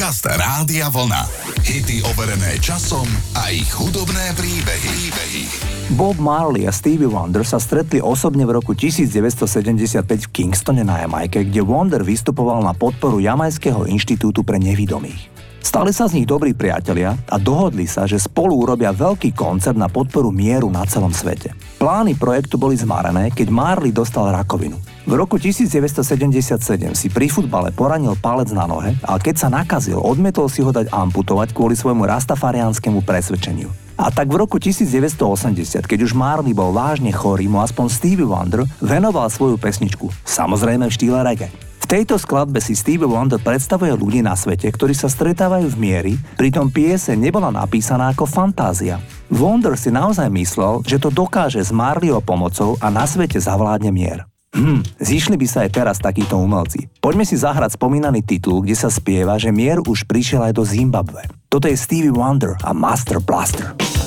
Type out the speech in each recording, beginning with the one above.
Podcast Rádia Vlna. Hity overené časom a ich hudobné príbehy. príbehy. Bob Marley a Stevie Wonder sa stretli osobne v roku 1975 v Kingstone na Jamajke, kde Wonder vystupoval na podporu Jamajského inštitútu pre nevidomých. Stali sa z nich dobrí priatelia a dohodli sa, že spolu urobia veľký koncert na podporu mieru na celom svete. Plány projektu boli zmarené, keď Marley dostal rakovinu. V roku 1977 si pri futbale poranil palec na nohe a keď sa nakazil, odmietol si ho dať amputovať kvôli svojmu rastafariánskému presvedčeniu. A tak v roku 1980, keď už Marley bol vážne chorý, mu aspoň Stevie Wonder venoval svoju pesničku, samozrejme v štýle reggae tejto skladbe si Steve Wonder predstavuje ľudí na svete, ktorí sa stretávajú v miery, pritom piese nebola napísaná ako fantázia. Wonder si naozaj myslel, že to dokáže s Marleyho pomocou a na svete zavládne mier. Hm, zišli by sa aj teraz takíto umelci. Poďme si zahrať spomínaný titul, kde sa spieva, že mier už prišiel aj do Zimbabwe. Toto je Stevie Wonder a Master Blaster.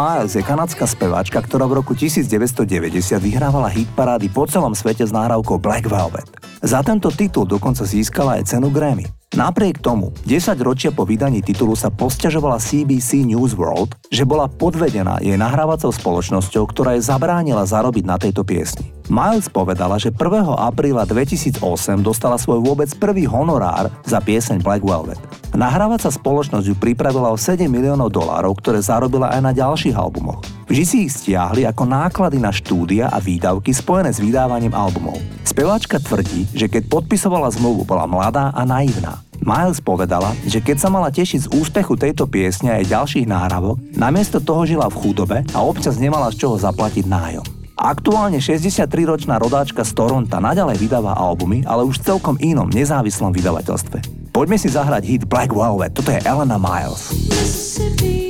Miles je kanadská speváčka, ktorá v roku 1990 vyhrávala hit parády po celom svete s nahrávkou Black Velvet. Za tento titul dokonca získala aj cenu Grammy. Napriek tomu, 10 ročia po vydaní titulu sa posťažovala CBC News World, že bola podvedená jej nahrávacou spoločnosťou, ktorá jej zabránila zarobiť na tejto piesni. Miles povedala, že 1. apríla 2008 dostala svoj vôbec prvý honorár za pieseň Black Velvet. Nahrávacia spoločnosť ju pripravila o 7 miliónov dolárov, ktoré zarobila aj na ďalších albumoch. Vždy si ich stiahli ako náklady na štúdia a výdavky spojené s vydávaním albumov. Speváčka tvrdí, že keď podpisovala zmluvu, bola mladá a naivná. Miles povedala, že keď sa mala tešiť z úspechu tejto piesne aj ďalších náhrávok, namiesto toho žila v chudobe a občas nemala z čoho zaplatiť nájom. Aktuálne 63-ročná rodáčka z Toronto naďalej vydáva albumy, ale už v celkom inom nezávislom vydavateľstve. Poďme si zahrať hit Black Velvet, toto je Elena Miles. Mississippi.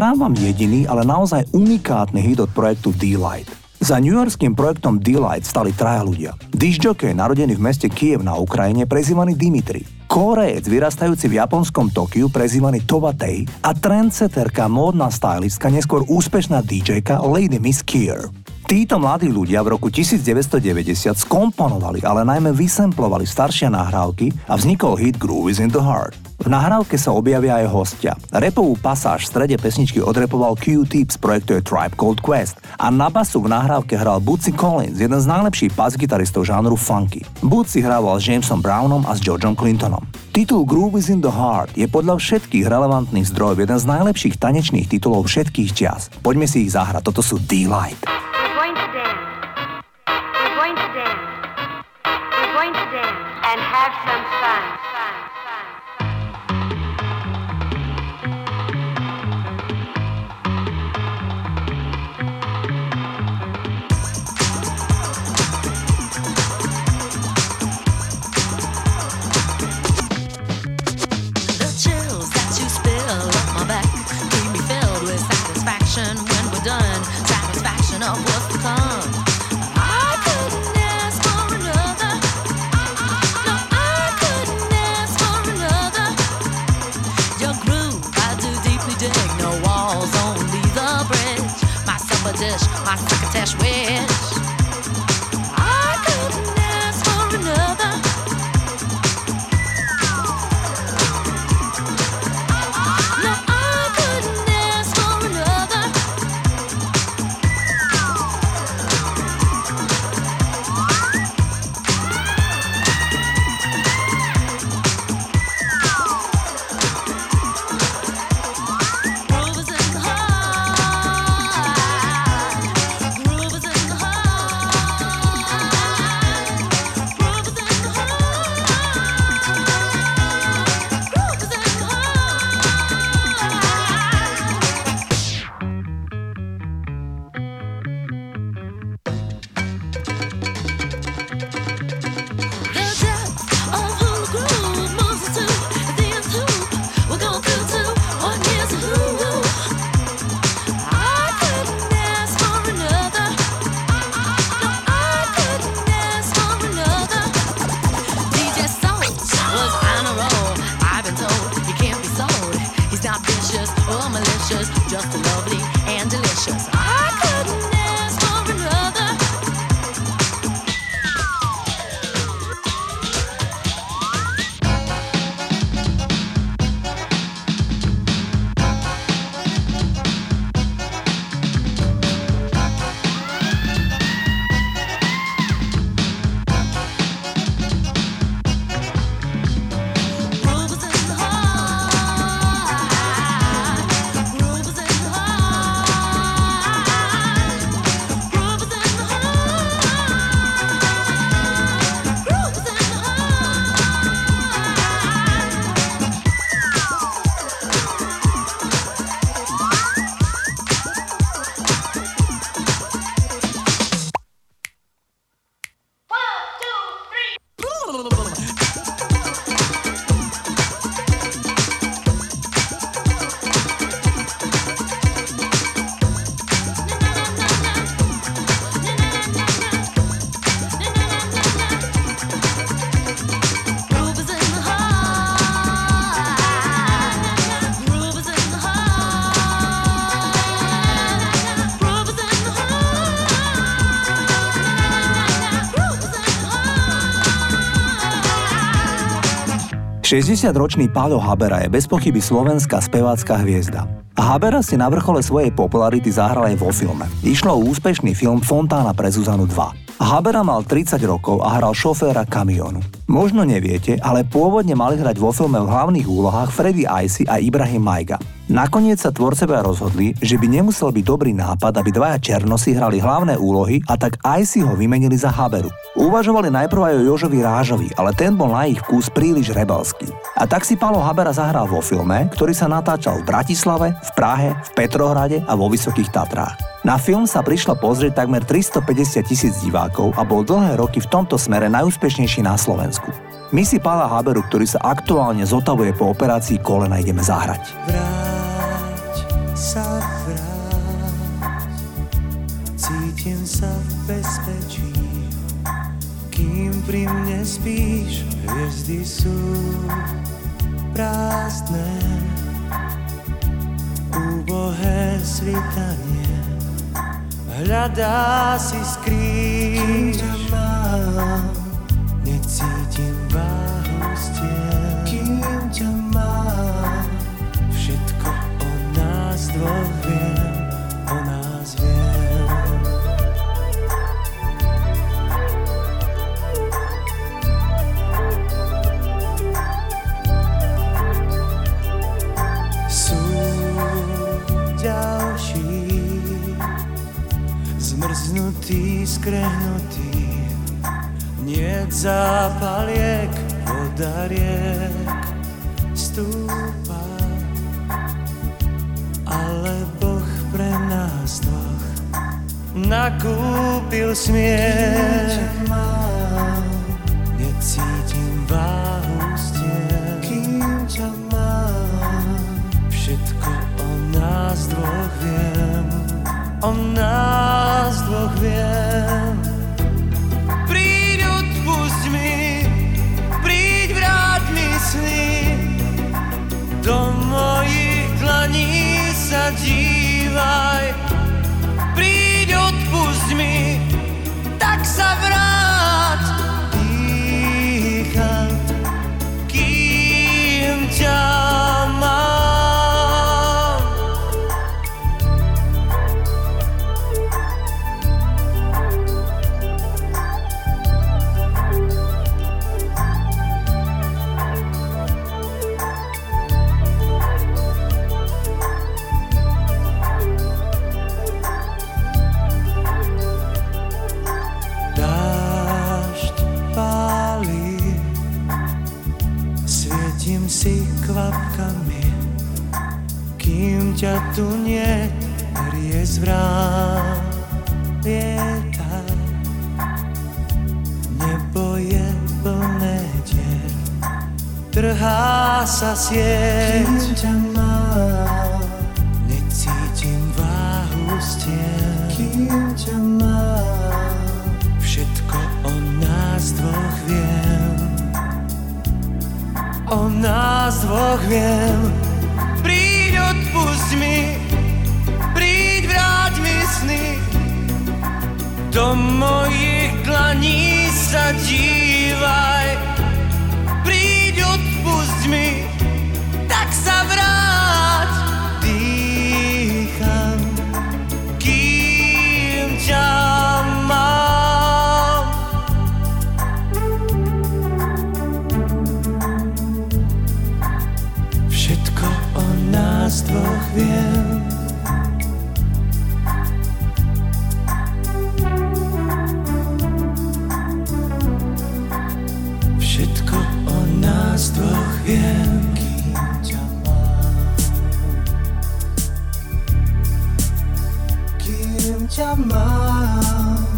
Zahrám vám jediný, ale naozaj unikátny hit od projektu D-Light. Za newyorským projektom D-Light stali traja ľudia. Disjockey, narodený v meste Kiev na Ukrajine, prezývaný Dimitri. Korejec, vyrastajúci v japonskom Tokiu, prezývaný Tobatei a trendseterka, módna stylistka, neskôr úspešná DJka Lady Miss Kier. Títo mladí ľudia v roku 1990 skomponovali, ale najmä vysemplovali staršie nahrávky a vznikol hit Groove is in the Heart. V nahrávke sa objavia aj hostia. Repovú pasáž v strede pesničky odrepoval Q-Tip z projektu Tribe Called Quest a na basu v nahrávke hral Bootsy Collins, jeden z najlepších bas-gitaristov žánru funky. Bootsy hrával s Jamesom Brownom a s Georgeom Clintonom. Titul Groove is in the Heart je podľa všetkých relevantných zdrojov jeden z najlepších tanečných titulov všetkých čias. Poďme si ich zahrať, toto sú D-Light. – 60-ročný Páľo Habera je bez pochyby slovenská spevácka hviezda. Habera si na vrchole svojej popularity zahral aj vo filme. Išlo o úspešný film Fontána pre Zuzanu 2. Habera mal 30 rokov a hral šoféra kamionu. Možno neviete, ale pôvodne mali hrať vo filme v hlavných úlohách Freddy Icy a Ibrahim Majga. Nakoniec sa tvorcevia rozhodli, že by nemusel byť dobrý nápad, aby dvaja černosi hrali hlavné úlohy a tak si ho vymenili za Haberu. Uvažovali najprv aj o Jožovi Rážovi, ale ten bol na ich vkus príliš rebelský. A tak si Palo Habera zahral vo filme, ktorý sa natáčal v Bratislave, v Prahe, v Petrohrade a vo Vysokých Tatrách. Na film sa prišlo pozrieť takmer 350 tisíc divákov a bol dlhé roky v tomto smere najúspešnejší na Slovensku. My si Pála Haberu, ktorý sa aktuálne zotavuje po operácii kolena, ideme zahrať. Vráť sa vráť. Cítim sa v bezpečí, kým pri mne spíš, hviezdy sú prázdne. Úbohé svitanie hľadá si skrýš. Kým ťa mám, necítim váhu stien. Kým ťa mám, všetko o nás dvoch zápaliek, voda riek stúpa, ale Boh pre nás dvoch nakúpil smiech. Kvapkami, kým ťa tu nie, riez vrán lieta. Nebo je plné dier, trhá sa sieť. Kým ťa mám, nás dvoch viem. Príď, odpusť mi, príď, vráť mi sny. Do mojich dlaní sa dívaj. 家吗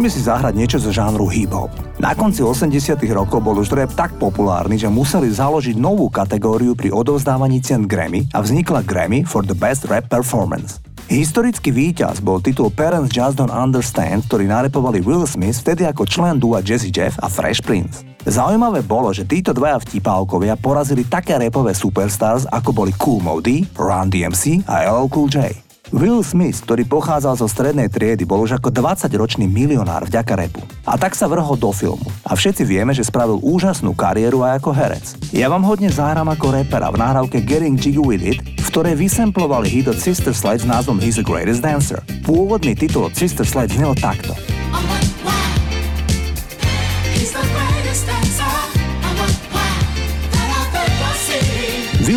Poďme si zahrať niečo zo žánru hip-hop. Na konci 80 rokov bol už rap tak populárny, že museli založiť novú kategóriu pri odovzdávaní cien Grammy a vznikla Grammy for the Best Rap Performance. Historický víťaz bol titul Parents Just Don't Understand, ktorý narepovali Will Smith vtedy ako člen dua Jazzy Jeff a Fresh Prince. Zaujímavé bolo, že títo dvaja vtipálkovia porazili také rapové superstars ako boli Cool Modi, Run DMC a LL Cool J. Will Smith, ktorý pochádzal zo strednej triedy, bol už ako 20-ročný milionár vďaka repu. A tak sa vrhol do filmu. A všetci vieme, že spravil úžasnú kariéru aj ako herec. Ja vám hodne zahrám ako repera v nahrávke Getting Jiggy With It, v ktorej vysemplovali hit od Sister Sledge s názvom He's the Greatest Dancer. Pôvodný titul od Sister Sledge znel takto. I'm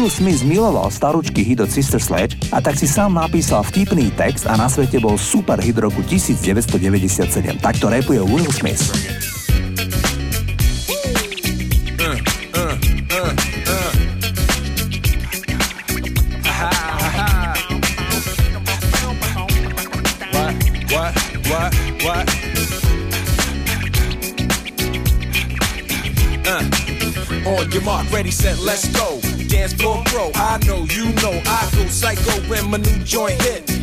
Will Smith miloval staručky hit od Sister Sledge a tak si sám napísal vtipný text a na svete bol super hit roku 1997. Takto repuje Will Smith. Mark, ready, set, let's pro, I know, you know, I go psycho when my new joint hit.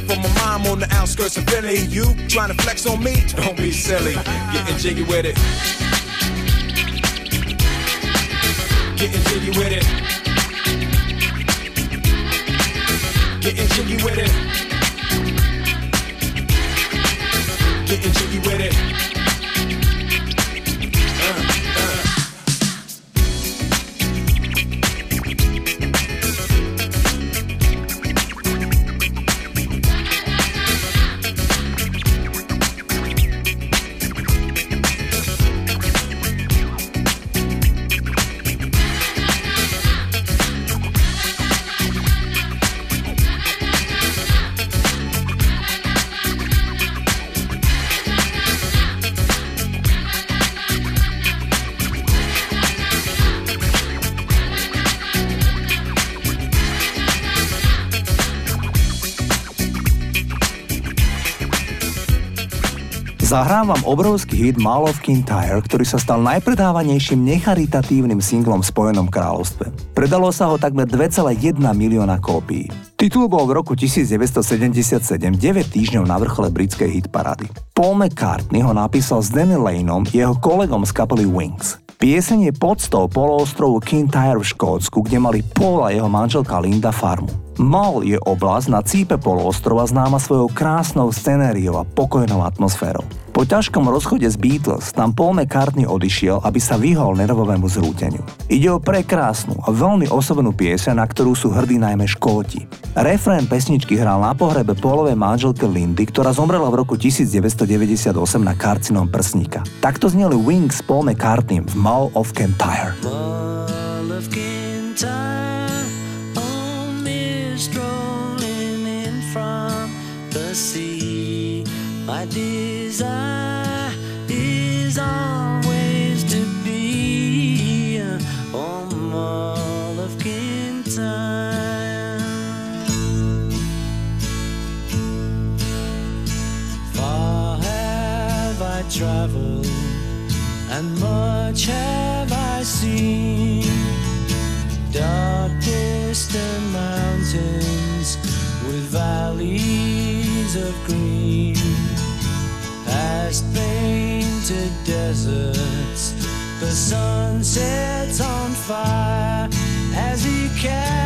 for my mom on the outskirts of Philly. You trying to flex on me? Don't be silly. Getting jiggy with it. Getting jiggy with it. Getting jiggy with it. Getting jiggy with it. Zahrám vám obrovský hit Mall of Kintyre, ktorý sa stal najpredávanejším necharitatívnym singlom v Spojenom kráľovstve. Predalo sa ho takmer 2,1 milióna kópií. Titul bol v roku 1977 9 týždňov na vrchole britskej hitparády. Paul McCartney ho napísal s Danny Laneom, jeho kolegom z kapely Wings. Pieseň je podstou poloostrovu Kintyre v Škótsku, kde mali Paul a jeho manželka Linda farmu. Mall je oblasť na cípe poloostrova známa svojou krásnou scenériou a pokojnou atmosférou. Po ťažkom rozchode z Beatles tam Paul McCartney odišiel, aby sa vyhol nervovému zrúteniu. Ide o prekrásnu a veľmi osobnú pieseň, na ktorú sú hrdí najmä Škóti. Refrén pesničky hral na pohrebe Paulovej manželke Lindy, ktorá zomrela v roku 1998 na karcinom prsníka. Takto zneli Wings Paul McCartney v Mall of Kintyre. Deserts. The sun sets on fire as he carries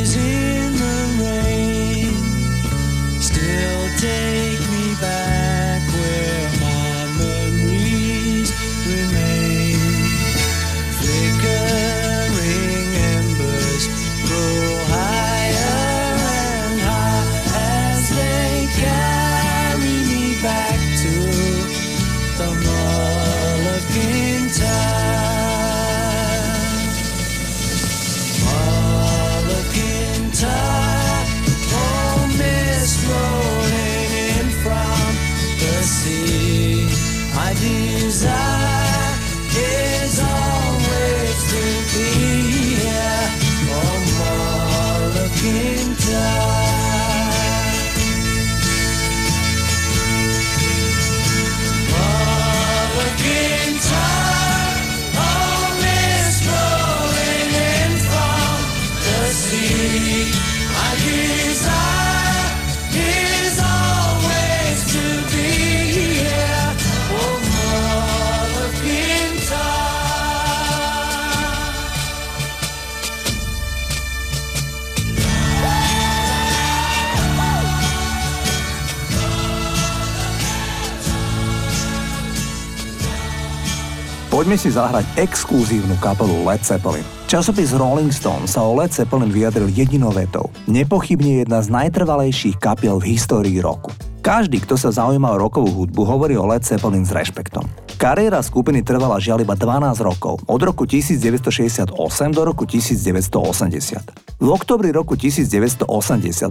Poďme si zahrať exkluzívnu kapelu Led Zeppelin. Časopis Rolling Stone sa o Led Zeppelin vyjadril jedinou vetou. Nepochybne jedna z najtrvalejších kapiel v histórii roku. Každý, kto sa zaujíma o rokovú hudbu, hovorí o Led Zeppelin s rešpektom. Kariéra skupiny trvala žiaľ iba 12 rokov, od roku 1968 do roku 1980. V oktobri roku 1980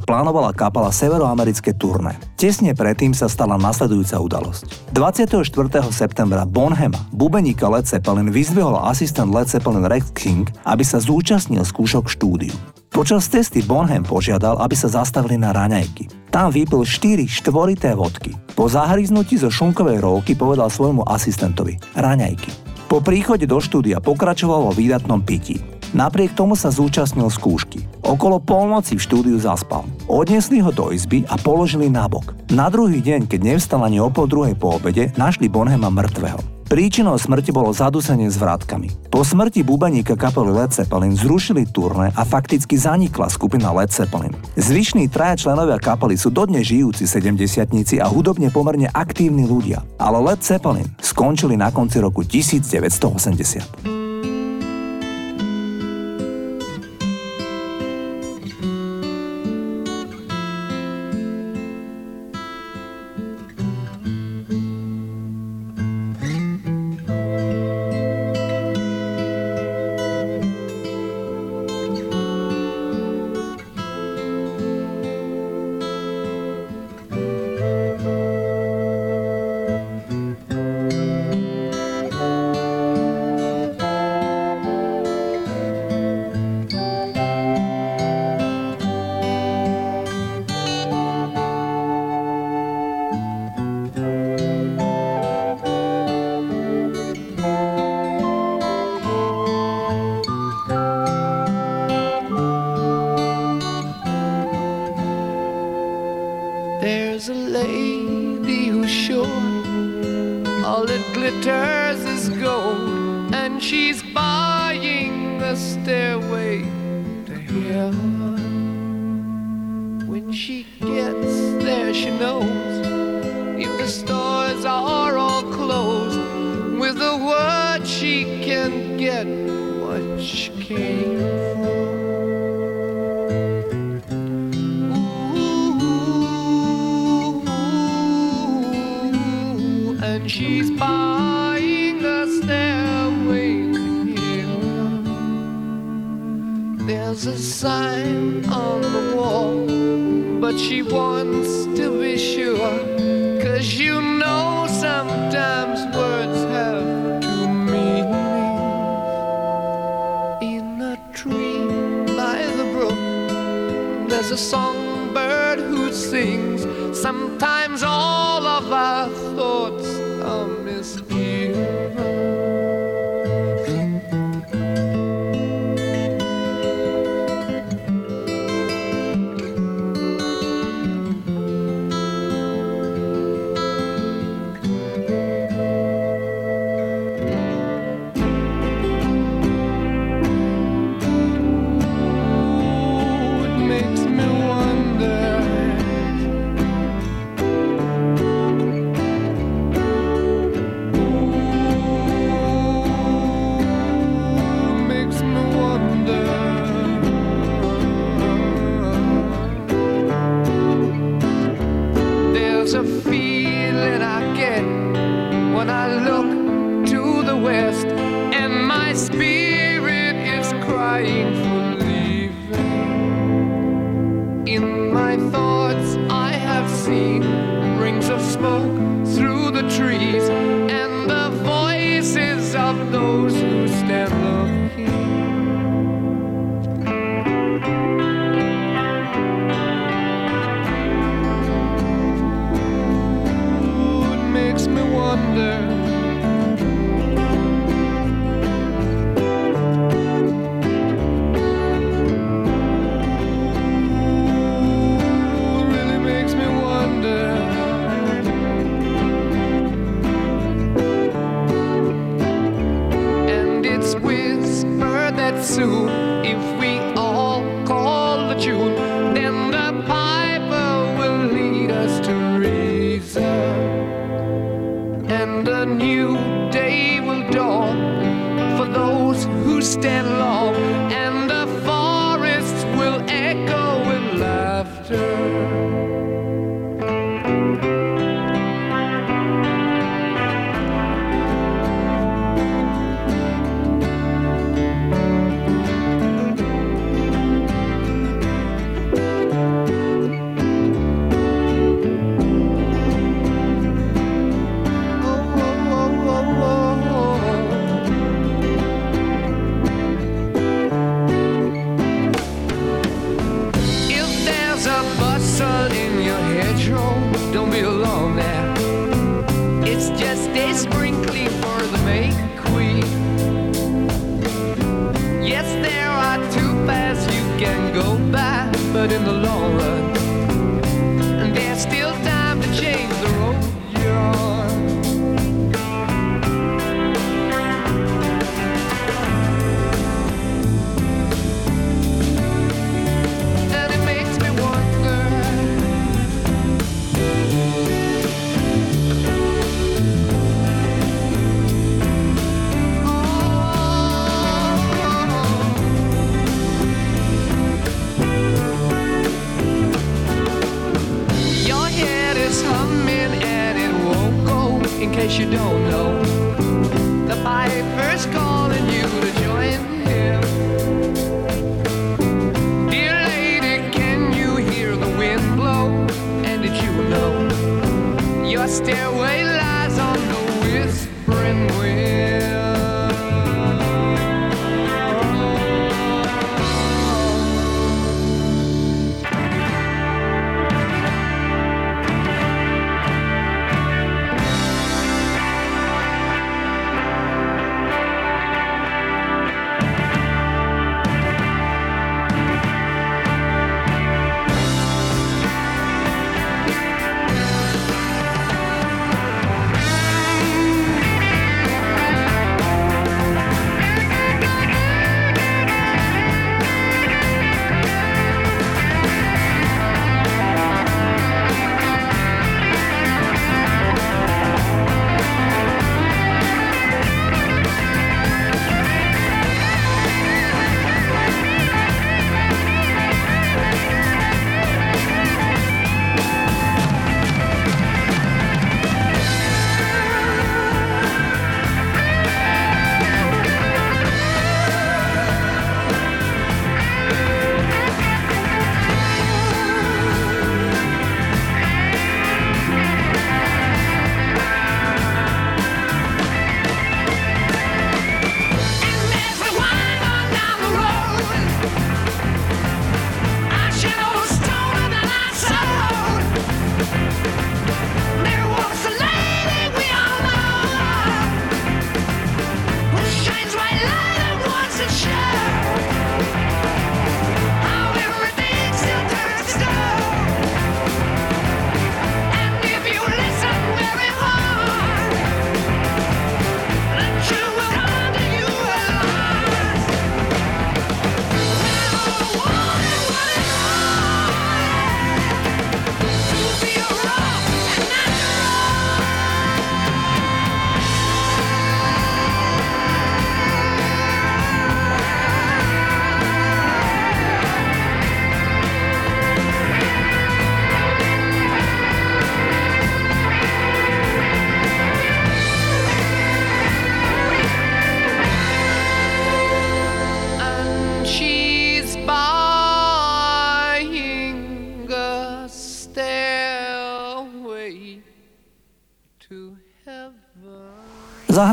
plánovala kapela severoamerické turné. Tesne predtým sa stala nasledujúca udalosť. 24. septembra Bonhema, bubeníka Led Zeppelin, vyzdvihol asistent Led Zeppelin Rex King, aby sa zúčastnil skúšok štúdiu. Počas cesty Bonham požiadal, aby sa zastavili na raňajky. Tam vypil 4 štvorité vodky. Po zahryznutí zo šunkovej rolky povedal svojmu asistentovi raňajky. Po príchode do štúdia pokračoval vo výdatnom pití. Napriek tomu sa zúčastnil skúšky. Okolo polnoci v štúdiu zaspal. Odnesli ho do izby a položili nabok. Na druhý deň, keď nevstal ani o pol druhej po obede, našli Bonhema mŕtvého. Príčinou smrti bolo zadusenie s vrátkami. Po smrti bubeníka kapely Led Zeppelin zrušili turné a fakticky zanikla skupina Led Zeppelin. Zvyšní traja členovia kapely sú dodnes žijúci 70 a hudobne pomerne aktívni ľudia, ale Led Zeppelin skončili na konci roku 1980. She's buying a stairway to heaven. There's a sign on the wall, but she wants to In my thoughts, I have seen rings of smoke through the trees. spring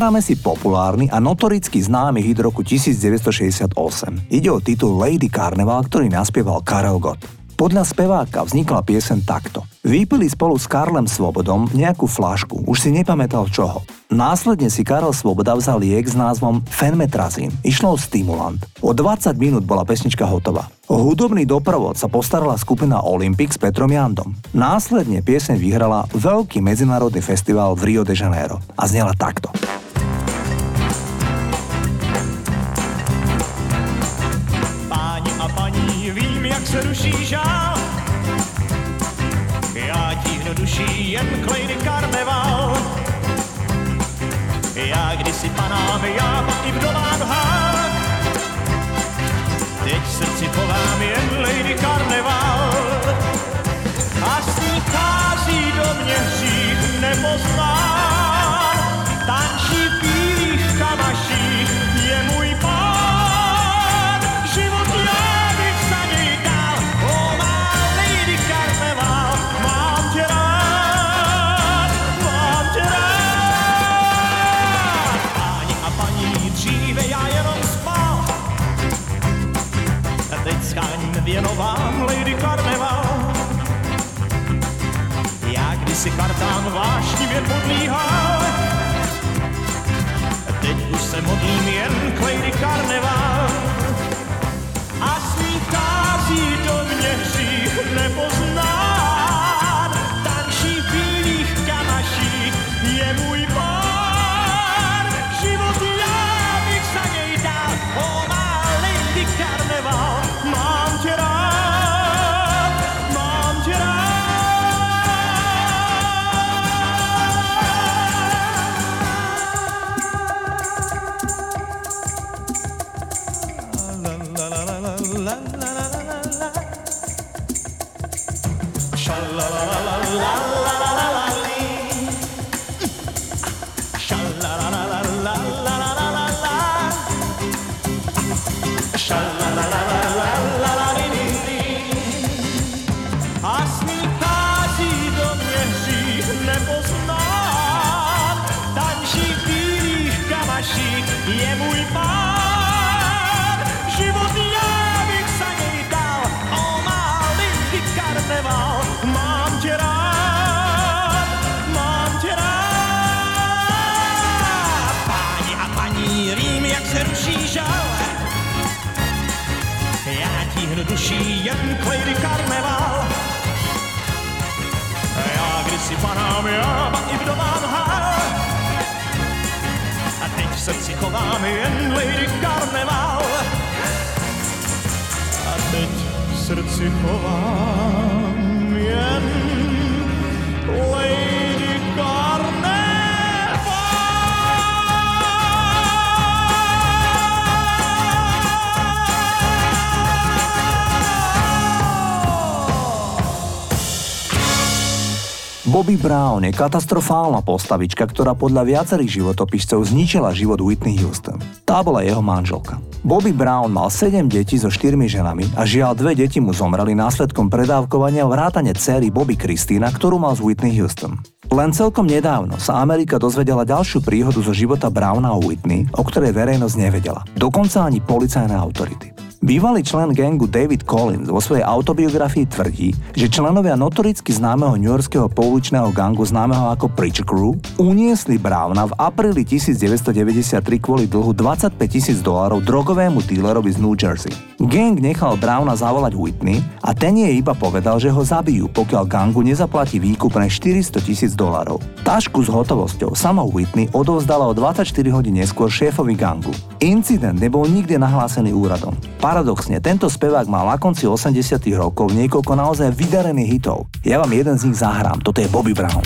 Zahráme si populárny a notoricky známy hit roku 1968. Ide o titul Lady Carnival, ktorý naspieval Karel Gott. Podľa speváka vznikla piesen takto. Vypili spolu s Karlem Svobodom nejakú flašku, už si nepamätal čoho. Následne si Karel Svoboda vzal liek s názvom Fenmetrazín. Išlo o stimulant. O 20 minút bola pesnička hotová. O hudobný doprovod sa postarala skupina Olympic s Petrom Jandom. Následne pieseň vyhrala veľký medzinárodný festival v Rio de Janeiro a znela takto. Vím, jak se ruší žál. Já tíhnu duší jen k Lady Carnival. Já kdysi panám, já i v domách jemu v srdci chovám jen Lady Karneval. A teď v srdci chovám Bobby Brown je katastrofálna postavička, ktorá podľa viacerých životopiscov zničila život Whitney Houston. Tá bola jeho manželka. Bobby Brown mal 7 detí so 4 ženami a žiaľ dve deti mu zomreli následkom predávkovania vrátane céry Bobby Christina, ktorú mal z Whitney Houston. Len celkom nedávno sa Amerika dozvedela ďalšiu príhodu zo života Browna a Whitney, o ktorej verejnosť nevedela. Dokonca ani policajné autority. Bývalý člen gangu David Collins vo svojej autobiografii tvrdí, že členovia notoricky známeho newyorského pouličného gangu známeho ako Preacher Crew uniesli Browna v apríli 1993 kvôli dlhu 25 tisíc dolárov drogovému dílerovi z New Jersey. Gang nechal Browna zavolať Whitney a ten jej iba povedal, že ho zabijú, pokiaľ gangu nezaplatí výkupné 400 tisíc dolárov. Tašku s hotovosťou sama Whitney odovzdala o 24 hodín neskôr šéfovi gangu. Incident nebol nikdy nahlásený úradom. Paradoxne, tento spevák mal na konci 80 rokov niekoľko naozaj vydarených hitov. Ja vám jeden z nich zahrám, toto je Bobby Brown.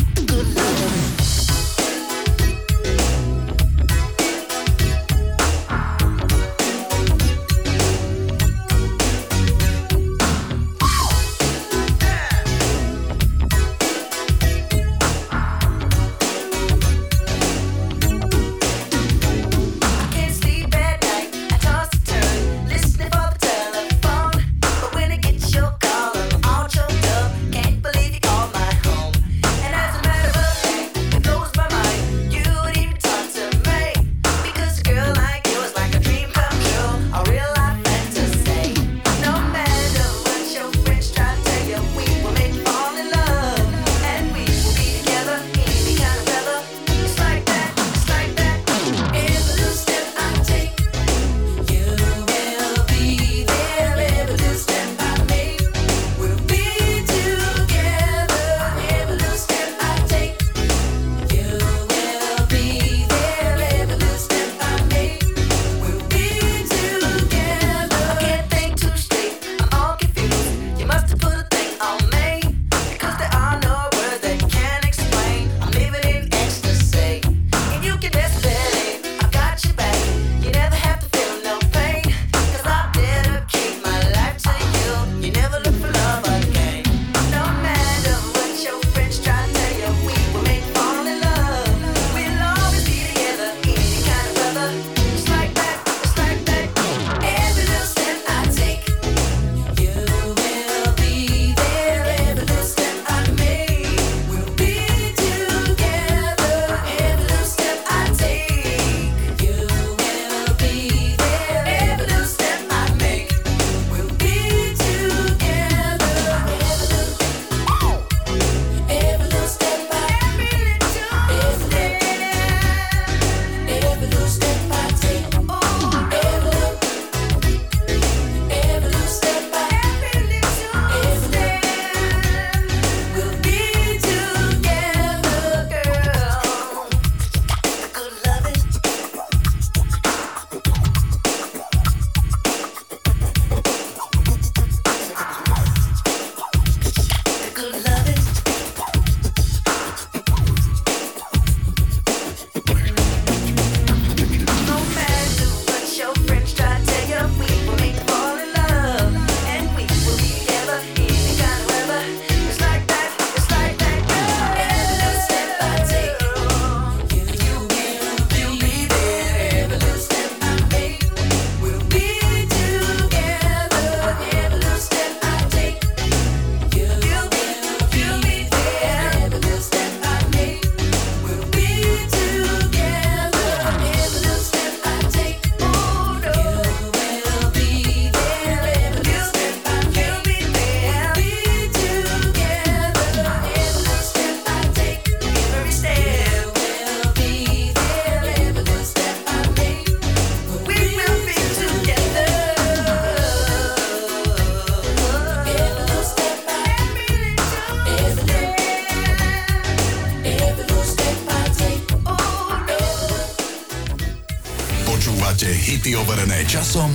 Časom